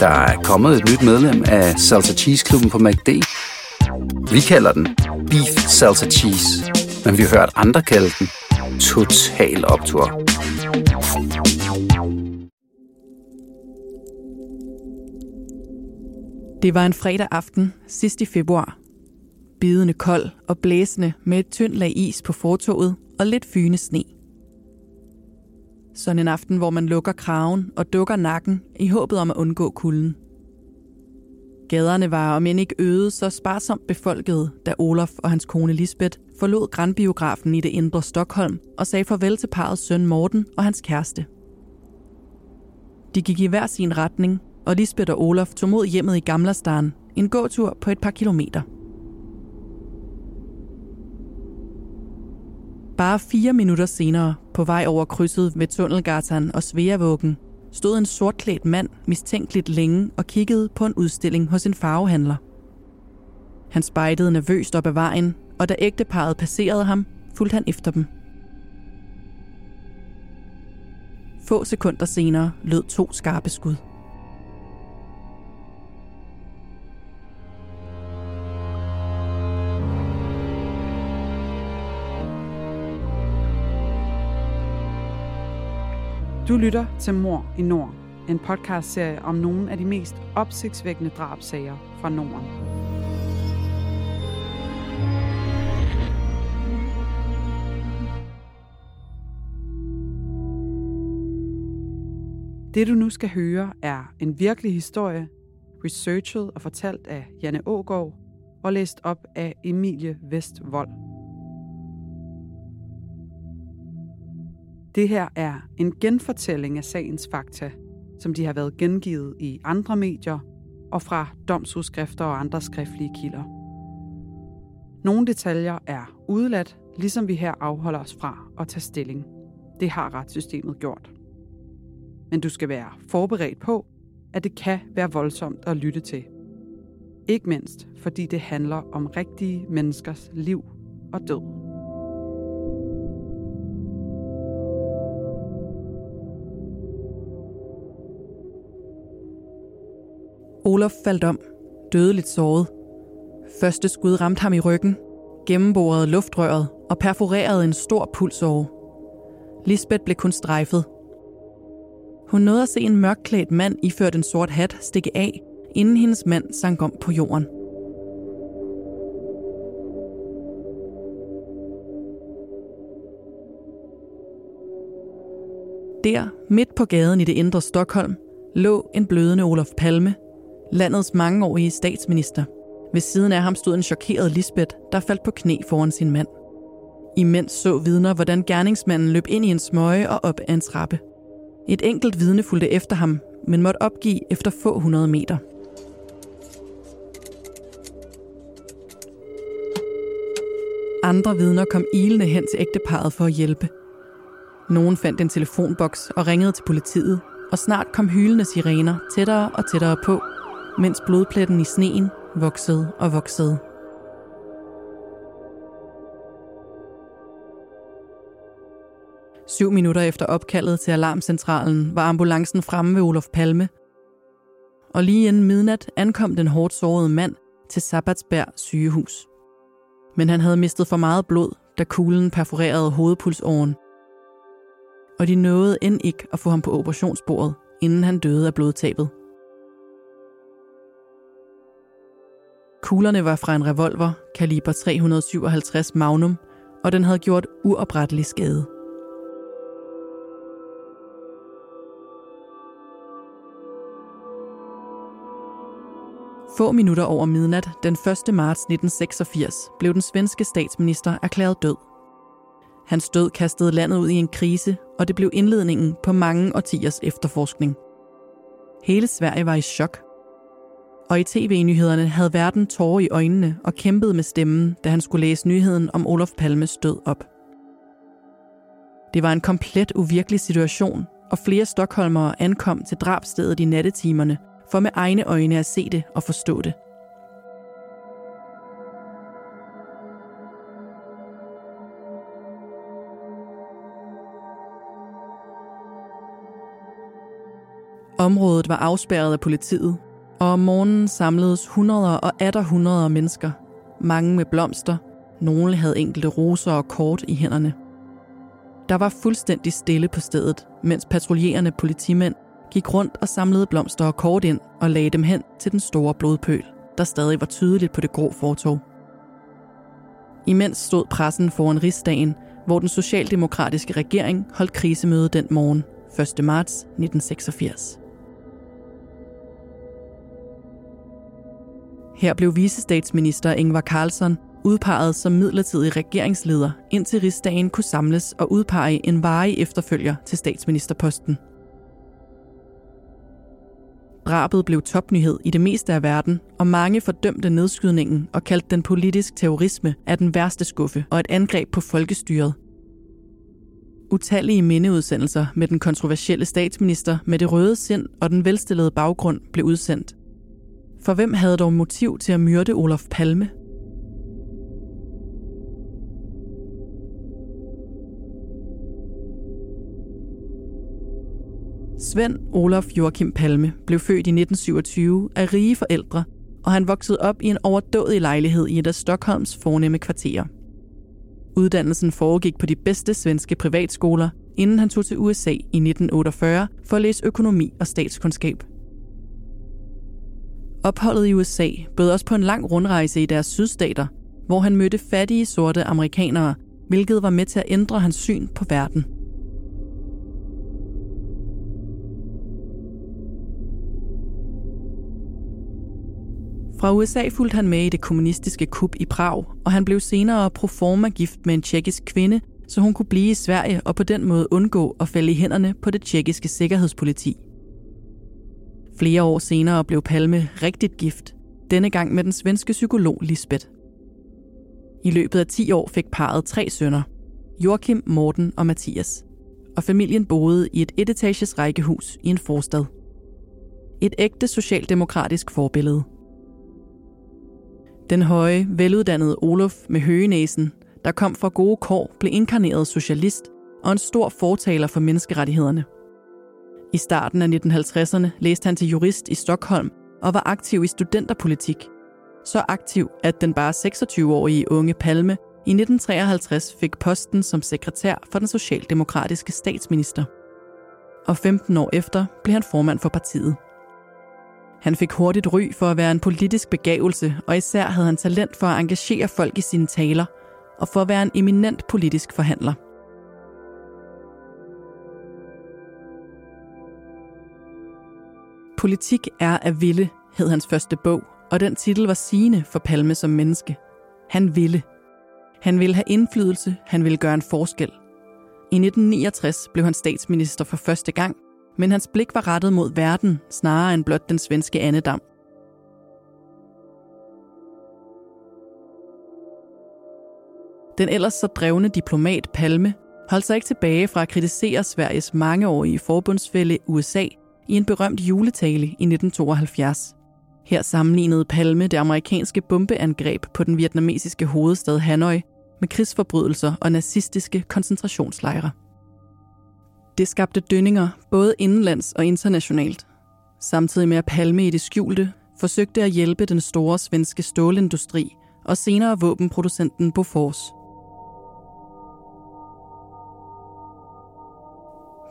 Der er kommet et nyt medlem af Salsa Cheese Klubben på MACD. Vi kalder den Beef Salsa Cheese, men vi har hørt andre kalde den Total Optor. Det var en fredag aften sidst i februar. Bidende kold og blæsende med et tyndt lag is på fortoget og lidt fyne sne. Sådan en aften, hvor man lukker kraven og dukker nakken i håbet om at undgå kulden. Gaderne var om end ikke øde, så sparsomt befolket, da Olof og hans kone Lisbeth forlod Grandbiografen i det indre Stockholm og sagde farvel til parets søn Morten og hans kæreste. De gik i hver sin retning, og Lisbeth og Olof tog mod hjemmet i Gamlastan, en gåtur på et par kilometer. Bare fire minutter senere, på vej over krydset ved Tunnelgatan og Sveavågen, stod en sortklædt mand mistænkeligt længe og kiggede på en udstilling hos en farvehandler. Han spejtede nervøst op ad vejen, og da ægteparet passerede ham, fulgte han efter dem. Få sekunder senere lød to skarpe skud. Du lytter til Mor i Nord, en podcastserie om nogle af de mest opsigtsvækkende drabsager fra Norden. Det du nu skal høre er en virkelig historie, researchet og fortalt af Janne Ågård og læst op af Emilie Vestvold. Det her er en genfortælling af sagens fakta, som de har været gengivet i andre medier og fra domsudskrifter og andre skriftlige kilder. Nogle detaljer er udladt, ligesom vi her afholder os fra at tage stilling. Det har retssystemet gjort. Men du skal være forberedt på, at det kan være voldsomt at lytte til. Ikke mindst, fordi det handler om rigtige menneskers liv og død. Olof faldt om, dødeligt såret. Første skud ramte ham i ryggen, gennemborede luftrøret og perforerede en stor pulsåre. Lisbeth blev kun strejfet. Hun nåede at se en mørkklædt mand iført en sort hat stikke af, inden hendes mand sank om på jorden. Der, midt på gaden i det indre Stockholm, lå en blødende Olof Palme landets mangeårige statsminister. Ved siden af ham stod en chokeret Lisbeth, der faldt på knæ foran sin mand. Imens så vidner, hvordan gerningsmanden løb ind i en smøge og op ad en trappe. Et enkelt vidne fulgte efter ham, men måtte opgive efter få hundrede meter. Andre vidner kom ilende hen til ægteparet for at hjælpe. Nogen fandt en telefonboks og ringede til politiet, og snart kom hylende sirener tættere og tættere på, mens blodpletten i sneen voksede og voksede. Syv minutter efter opkaldet til alarmcentralen var ambulancen fremme ved Olof Palme. Og lige inden midnat ankom den hårdt sårede mand til Sabbatsberg sygehus. Men han havde mistet for meget blod, da kuglen perforerede hovedpulsåren. Og de nåede end ikke at få ham på operationsbordet, inden han døde af blodtabet. Kuglerne var fra en revolver, kaliber 357 Magnum, og den havde gjort uoprettelig skade. Få minutter over midnat den 1. marts 1986 blev den svenske statsminister erklæret død. Hans død kastede landet ud i en krise, og det blev indledningen på mange årtiers efterforskning. Hele Sverige var i chok og i tv-nyhederne havde verden tårer i øjnene og kæmpede med stemmen, da han skulle læse nyheden om Olof Palmes død op. Det var en komplet uvirkelig situation, og flere stokholmere ankom til drabstedet i nattetimerne for med egne øjne at se det og forstå det. Området var afspærret af politiet, og om morgenen samledes hundreder og atter hundreder mennesker. Mange med blomster, nogle havde enkelte roser og kort i hænderne. Der var fuldstændig stille på stedet, mens patruljerende politimænd gik rundt og samlede blomster og kort ind og lagde dem hen til den store blodpøl, der stadig var tydeligt på det grå fortog. Imens stod pressen foran rigsdagen, hvor den socialdemokratiske regering holdt krisemøde den morgen, 1. marts 1986. Her blev visestatsminister Ingvar Carlsson udpeget som midlertidig regeringsleder, indtil rigsdagen kunne samles og udpege en varig efterfølger til statsministerposten. Drabet blev topnyhed i det meste af verden, og mange fordømte nedskydningen og kaldte den politisk terrorisme af den værste skuffe og et angreb på folkestyret. Utallige mindeudsendelser med den kontroversielle statsminister med det røde sind og den velstillede baggrund blev udsendt. For hvem havde dog motiv til at myrde Olof Palme? Svend Olof Joachim Palme blev født i 1927 af rige forældre, og han voksede op i en overdådig lejlighed i et af Stockholms fornemme kvarterer. Uddannelsen foregik på de bedste svenske privatskoler, inden han tog til USA i 1948 for at læse økonomi og statskundskab. Opholdet i USA bød også på en lang rundrejse i deres sydstater, hvor han mødte fattige sorte amerikanere, hvilket var med til at ændre hans syn på verden – Fra USA fulgte han med i det kommunistiske kup i Prag, og han blev senere proforma gift med en tjekkisk kvinde, så hun kunne blive i Sverige og på den måde undgå at falde i hænderne på det tjekkiske sikkerhedspoliti. Flere år senere blev Palme rigtigt gift, denne gang med den svenske psykolog Lisbeth. I løbet af 10 år fik parret tre sønner, Joachim, Morten og Mathias, og familien boede i et etetages rækkehus i en forstad. Et ægte socialdemokratisk forbillede – den høje, veluddannede Olof med høgenæsen, der kom fra gode kår, blev inkarneret socialist og en stor fortaler for menneskerettighederne. I starten af 1950'erne læste han til jurist i Stockholm og var aktiv i studenterpolitik. Så aktiv, at den bare 26-årige unge Palme i 1953 fik posten som sekretær for den socialdemokratiske statsminister. Og 15 år efter blev han formand for partiet. Han fik hurtigt ry for at være en politisk begavelse, og især havde han talent for at engagere folk i sine taler, og for at være en eminent politisk forhandler. Politik er at ville, hed hans første bog, og den titel var sigende for Palme som menneske. Han ville. Han ville have indflydelse, han ville gøre en forskel. I 1969 blev han statsminister for første gang, men hans blik var rettet mod verden, snarere end blot den svenske andedam. Den ellers så drevne diplomat Palme holdt sig ikke tilbage fra at kritisere Sveriges mangeårige forbundsfælde USA i en berømt juletale i 1972. Her sammenlignede Palme det amerikanske bombeangreb på den vietnamesiske hovedstad Hanoi med krigsforbrydelser og nazistiske koncentrationslejre. Det skabte dønninger både indenlands og internationalt. Samtidig med at Palme i det skjulte forsøgte at hjælpe den store svenske stålindustri og senere våbenproducenten Bofors.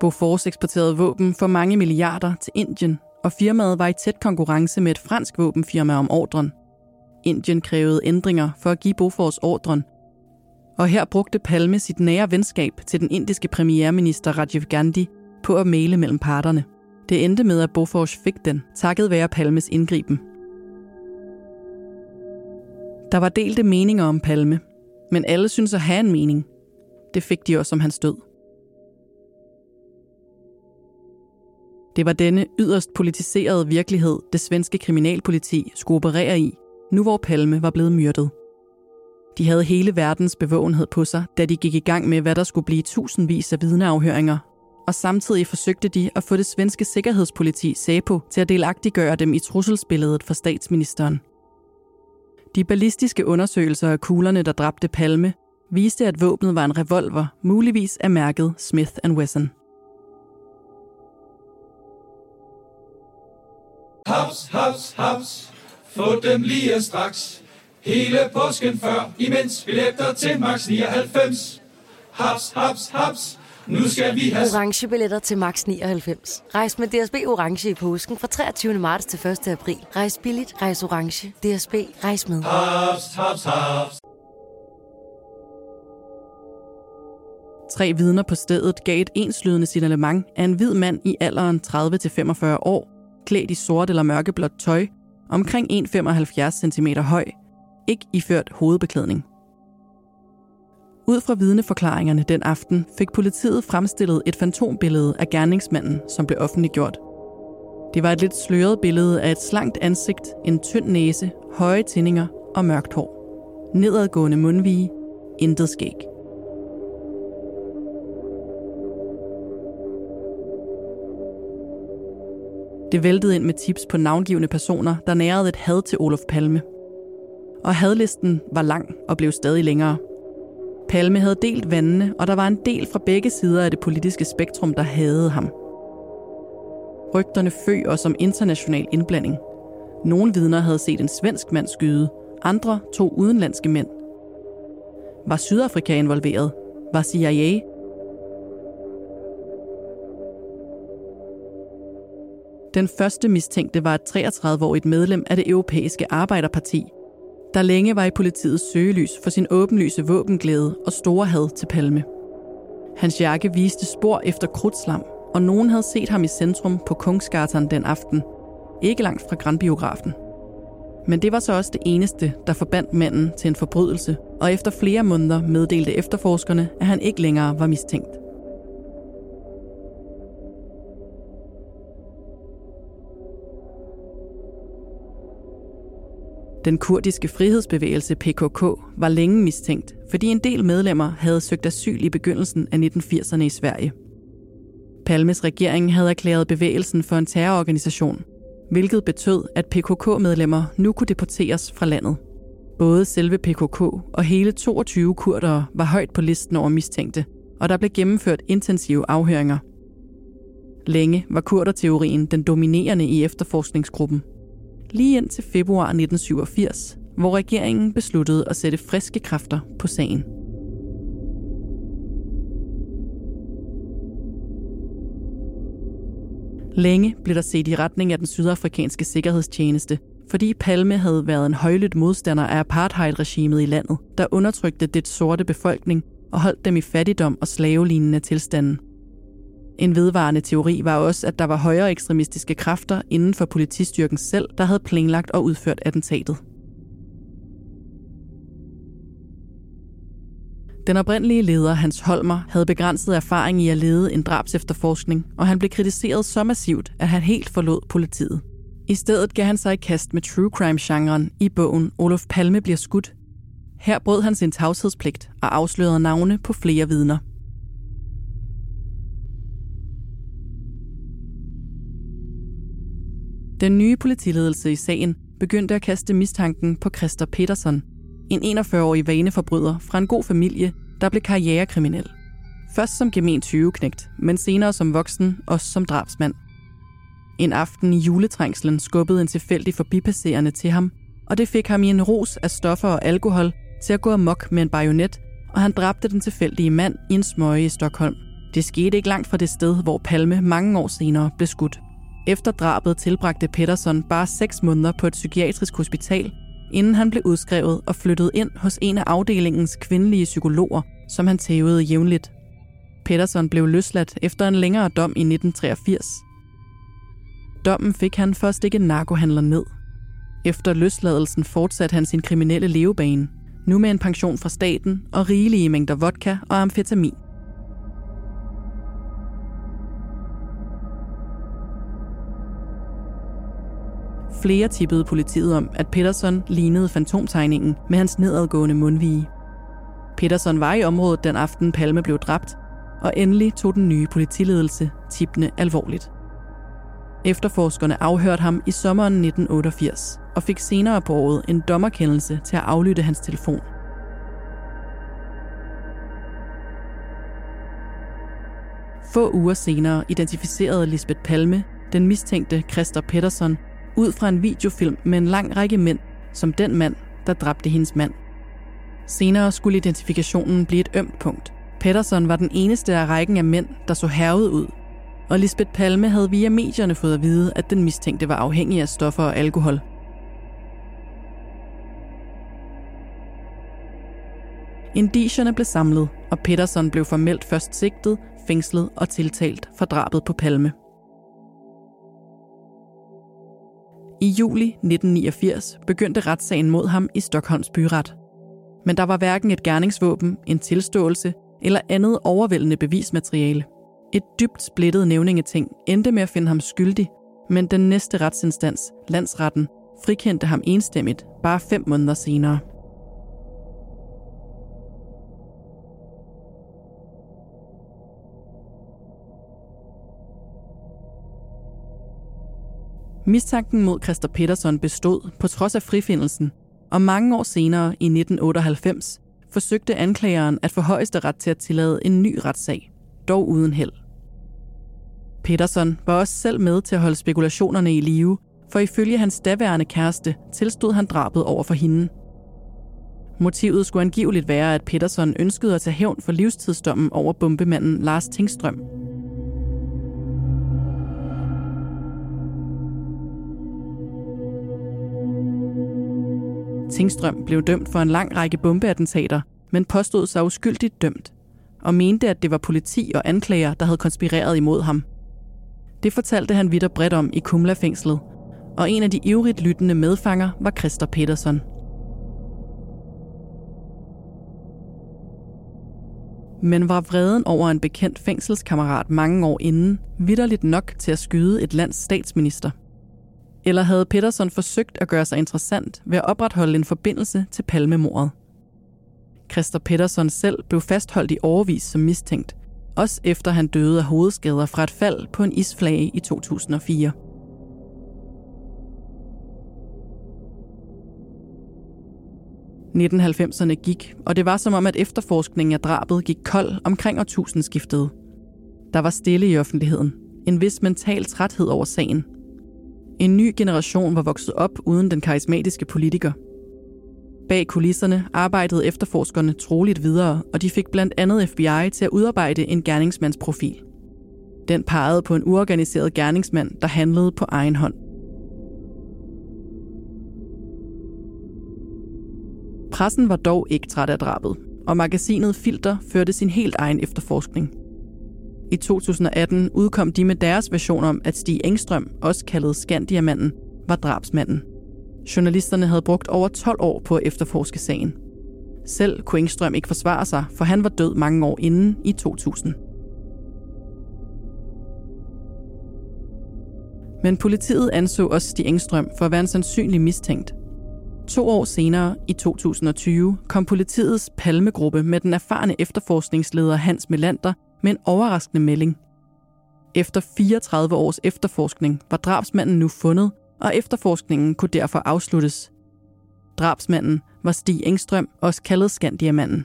Bofors eksporterede våben for mange milliarder til Indien, og firmaet var i tæt konkurrence med et fransk våbenfirma om ordren. Indien krævede ændringer for at give Bofors ordren, og her brugte Palme sit nære venskab til den indiske premierminister Rajiv Gandhi på at male mellem parterne. Det endte med, at Bofors fik den, takket være Palmes indgriben. Der var delte meninger om Palme, men alle synes at have en mening. Det fik de også om hans død. Det var denne yderst politiserede virkelighed, det svenske kriminalpoliti skulle operere i, nu hvor Palme var blevet myrdet. De havde hele verdens bevågenhed på sig, da de gik i gang med, hvad der skulle blive tusindvis af vidneafhøringer. Og samtidig forsøgte de at få det svenske sikkerhedspoliti SAPO til at delagtiggøre dem i trusselsbilledet for statsministeren. De ballistiske undersøgelser af kuglerne, der dræbte Palme, viste, at våbnet var en revolver, muligvis af mærket Smith Wesson. Haps, haps, haps. Få dem lige straks. Hele påsken før, imens billetter til max 99. Haps, haps, haps. Nu skal vi have... Orange billetter til max 99. Rejs med DSB Orange i påsken fra 23. marts til 1. april. Rejs billigt, rejs orange. DSB, rejs med. Haps, haps, haps. Tre vidner på stedet gav et enslydende signalement af en hvid mand i alderen 30-45 år, klædt i sort eller mørkeblåt tøj, omkring 1,75 cm høj, ikke iført hovedbeklædning. Ud fra vidneforklaringerne den aften fik politiet fremstillet et fantombillede af gerningsmanden, som blev offentliggjort. Det var et lidt sløret billede af et slankt ansigt, en tynd næse, høje tændinger og mørkt hår. Nedadgående mundvige, intet skæg. Det væltede ind med tips på navngivende personer, der nærede et had til Olof Palme. Og hadlisten var lang og blev stadig længere. Palme havde delt vandene, og der var en del fra begge sider af det politiske spektrum, der havde ham. Rygterne føg os om international indblanding. Nogle vidner havde set en svensk mand skyde, andre to udenlandske mænd. Var Sydafrika involveret? Var CIA Den første mistænkte var et 33-årigt medlem af det europæiske Arbejderparti, der længe var i politiets søgelys for sin åbenlyse våbenglæde og store had til Palme. Hans jakke viste spor efter krudtslam, og nogen havde set ham i centrum på Kungsgatan den aften, ikke langt fra Grandbiografen. Men det var så også det eneste, der forbandt manden til en forbrydelse, og efter flere måneder meddelte efterforskerne, at han ikke længere var mistænkt. Den kurdiske frihedsbevægelse PKK var længe mistænkt, fordi en del medlemmer havde søgt asyl i begyndelsen af 1980'erne i Sverige. Palmes regering havde erklæret bevægelsen for en terrororganisation, hvilket betød, at PKK-medlemmer nu kunne deporteres fra landet. Både selve PKK og hele 22 kurdere var højt på listen over mistænkte, og der blev gennemført intensive afhøringer. Længe var kurderteorien den dominerende i efterforskningsgruppen – lige ind til februar 1987, hvor regeringen besluttede at sætte friske kræfter på sagen. Længe blev der set i retning af den sydafrikanske sikkerhedstjeneste, fordi Palme havde været en højlydt modstander af apartheid-regimet i landet, der undertrykte det sorte befolkning og holdt dem i fattigdom og slavelignende tilstanden. En vedvarende teori var også, at der var højere ekstremistiske kræfter inden for politistyrken selv, der havde planlagt og udført attentatet. Den oprindelige leder, Hans Holmer, havde begrænset erfaring i at lede en drabs efterforskning, og han blev kritiseret så massivt, at han helt forlod politiet. I stedet gav han sig i kast med true crime-genren i bogen Olof Palme bliver skudt. Her brød han sin tavshedspligt og afslørede navne på flere vidner – Den nye politiledelse i sagen begyndte at kaste mistanken på Christer Petersen, en 41-årig vaneforbryder fra en god familie, der blev karrierekriminel. Først som gemen 20-knægt, men senere som voksen, også som drabsmand. En aften i juletrængslen skubbede en tilfældig forbipasserende til ham, og det fik ham i en ros af stoffer og alkohol til at gå amok med en bajonet, og han dræbte den tilfældige mand i en smøge i Stockholm. Det skete ikke langt fra det sted, hvor Palme mange år senere blev skudt. Efter drabet tilbragte Peterson bare seks måneder på et psykiatrisk hospital, inden han blev udskrevet og flyttet ind hos en af afdelingens kvindelige psykologer, som han tævede jævnligt. Peterson blev løsladt efter en længere dom i 1983. Dommen fik han for at stikke narkohandler ned. Efter løsladelsen fortsatte han sin kriminelle levebane, nu med en pension fra staten og rigelige mængder vodka og amfetamin. Flere tippede politiet om, at Peterson lignede fantomtegningen med hans nedadgående mundvige. Peterson var i området den aften Palme blev dræbt, og endelig tog den nye politiledelse tippene alvorligt. Efterforskerne afhørte ham i sommeren 1988 og fik senere på året en dommerkendelse til at aflytte hans telefon. Få uger senere identificerede Lisbeth Palme den mistænkte Christer Pettersson ud fra en videofilm med en lang række mænd, som den mand, der dræbte hendes mand. Senere skulle identifikationen blive et ømt punkt. Pettersson var den eneste af rækken af mænd, der så hervet ud. Og Lisbeth Palme havde via medierne fået at vide, at den mistænkte var afhængig af stoffer og alkohol. Indicierne blev samlet, og Pettersson blev formelt først sigtet, fængslet og tiltalt for drabet på Palme. I juli 1989 begyndte retssagen mod ham i Stockholms byret. Men der var hverken et gerningsvåben, en tilståelse eller andet overvældende bevismateriale. Et dybt splittet nævningeting endte med at finde ham skyldig, men den næste retsinstans, landsretten, frikendte ham enstemmigt bare fem måneder senere. Mistanken mod Christer Peterson bestod på trods af frifindelsen, og mange år senere, i 1998, forsøgte anklageren at få højesteret til at tillade en ny retssag, dog uden held. Peterson var også selv med til at holde spekulationerne i live, for ifølge hans daværende kæreste tilstod han drabet over for hende. Motivet skulle angiveligt være, at Peterson ønskede at tage hævn for livstidsdommen over bombemanden Lars Tingstrøm, Tingstrøm blev dømt for en lang række bombeattentater, men påstod sig uskyldigt dømt, og mente, at det var politi og anklager, der havde konspireret imod ham. Det fortalte han vidt og bredt om i Kumla-fængslet, og en af de ivrigt lyttende medfanger var Christer Petersen. Men var vreden over en bekendt fængselskammerat mange år inden vidderligt nok til at skyde et lands statsminister? Eller havde Peterson forsøgt at gøre sig interessant ved at opretholde en forbindelse til palmemordet? Christer Peterson selv blev fastholdt i overvis som mistænkt, også efter han døde af hovedskader fra et fald på en isflage i 2004. '90'erne gik, og det var som om, at efterforskningen af drabet gik kold omkring årtusindskiftet. Der var stille i offentligheden. En vis mental træthed over sagen – en ny generation var vokset op uden den karismatiske politiker. Bag kulisserne arbejdede efterforskerne troligt videre, og de fik blandt andet FBI til at udarbejde en gerningsmandsprofil. Den pegede på en uorganiseret gerningsmand, der handlede på egen hånd. Pressen var dog ikke træt af drabet, og magasinet Filter førte sin helt egen efterforskning – i 2018 udkom de med deres version om, at Stig Engstrøm, også kaldet Skandiamanden, var drabsmanden. Journalisterne havde brugt over 12 år på at efterforske sagen. Selv kunne Engstrøm ikke forsvare sig, for han var død mange år inden i 2000. Men politiet anså også Stig Engstrøm for at være en sandsynlig mistænkt. To år senere, i 2020, kom politiets palmegruppe med den erfarne efterforskningsleder Hans Melander med en overraskende melding. Efter 34 års efterforskning var drabsmanden nu fundet, og efterforskningen kunne derfor afsluttes. Drabsmanden var Stig Engstrøm, også kaldet Skandiamanden.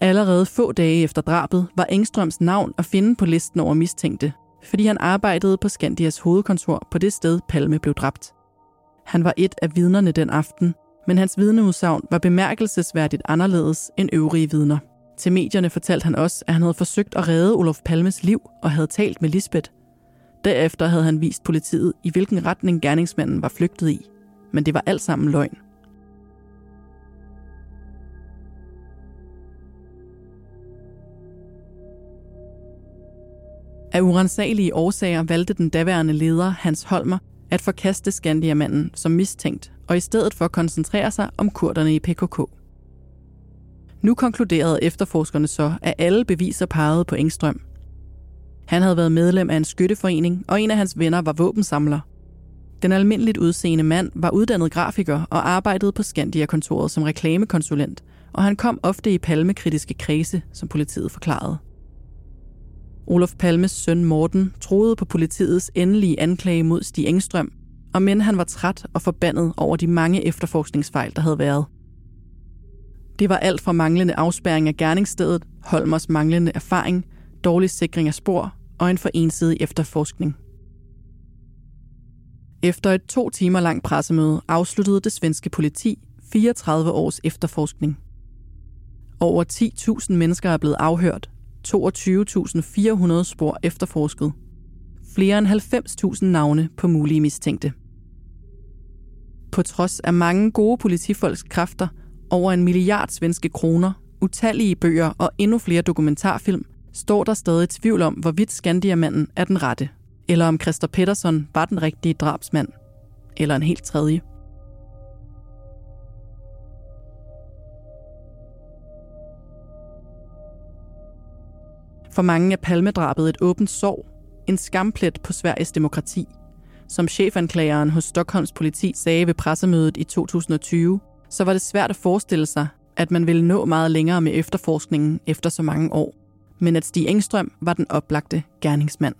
Allerede få dage efter drabet var Engstrøms navn at finde på listen over mistænkte, fordi han arbejdede på Skandias hovedkontor på det sted, Palme blev dræbt. Han var et af vidnerne den aften, men hans vidneudsagn var bemærkelsesværdigt anderledes end øvrige vidner. Til medierne fortalte han også, at han havde forsøgt at redde Olof Palmes liv og havde talt med Lisbeth. Derefter havde han vist politiet, i hvilken retning gerningsmanden var flygtet i. Men det var alt sammen løgn. Af urensagelige årsager valgte den daværende leder, Hans Holmer, at forkaste Skandiamanden som mistænkt og i stedet for koncentrere sig om kurderne i PKK. Nu konkluderede efterforskerne så, at alle beviser pegede på Engstrøm. Han havde været medlem af en skytteforening, og en af hans venner var våbensamler. Den almindeligt udseende mand var uddannet grafiker og arbejdede på Skandia-kontoret som reklamekonsulent, og han kom ofte i palmekritiske kredse, som politiet forklarede. Olof Palmes søn Morten troede på politiets endelige anklage mod Stig Engstrøm, og men han var træt og forbandet over de mange efterforskningsfejl, der havde været. Det var alt fra manglende afspærring af gerningsstedet, Holmers manglende erfaring, dårlig sikring af spor og en for ensidig efterforskning. Efter et to timer langt pressemøde afsluttede det svenske politi 34 års efterforskning. Over 10.000 mennesker er blevet afhørt, 22.400 spor efterforsket, flere end 90.000 navne på mulige mistænkte. På trods af mange gode politifolks kræfter, over en milliard svenske kroner, utallige bøger og endnu flere dokumentarfilm, står der stadig tvivl om, hvorvidt Skandiamanden er den rette, eller om Christer Pettersson var den rigtige drabsmand, eller en helt tredje. For mange er palmedrabet et åbent sorg, en skamplet på Sveriges demokrati. Som chefanklageren hos Stockholms politi sagde ved pressemødet i 2020, så var det svært at forestille sig, at man ville nå meget længere med efterforskningen efter så mange år. Men at Stig Engstrøm var den oplagte gerningsmand.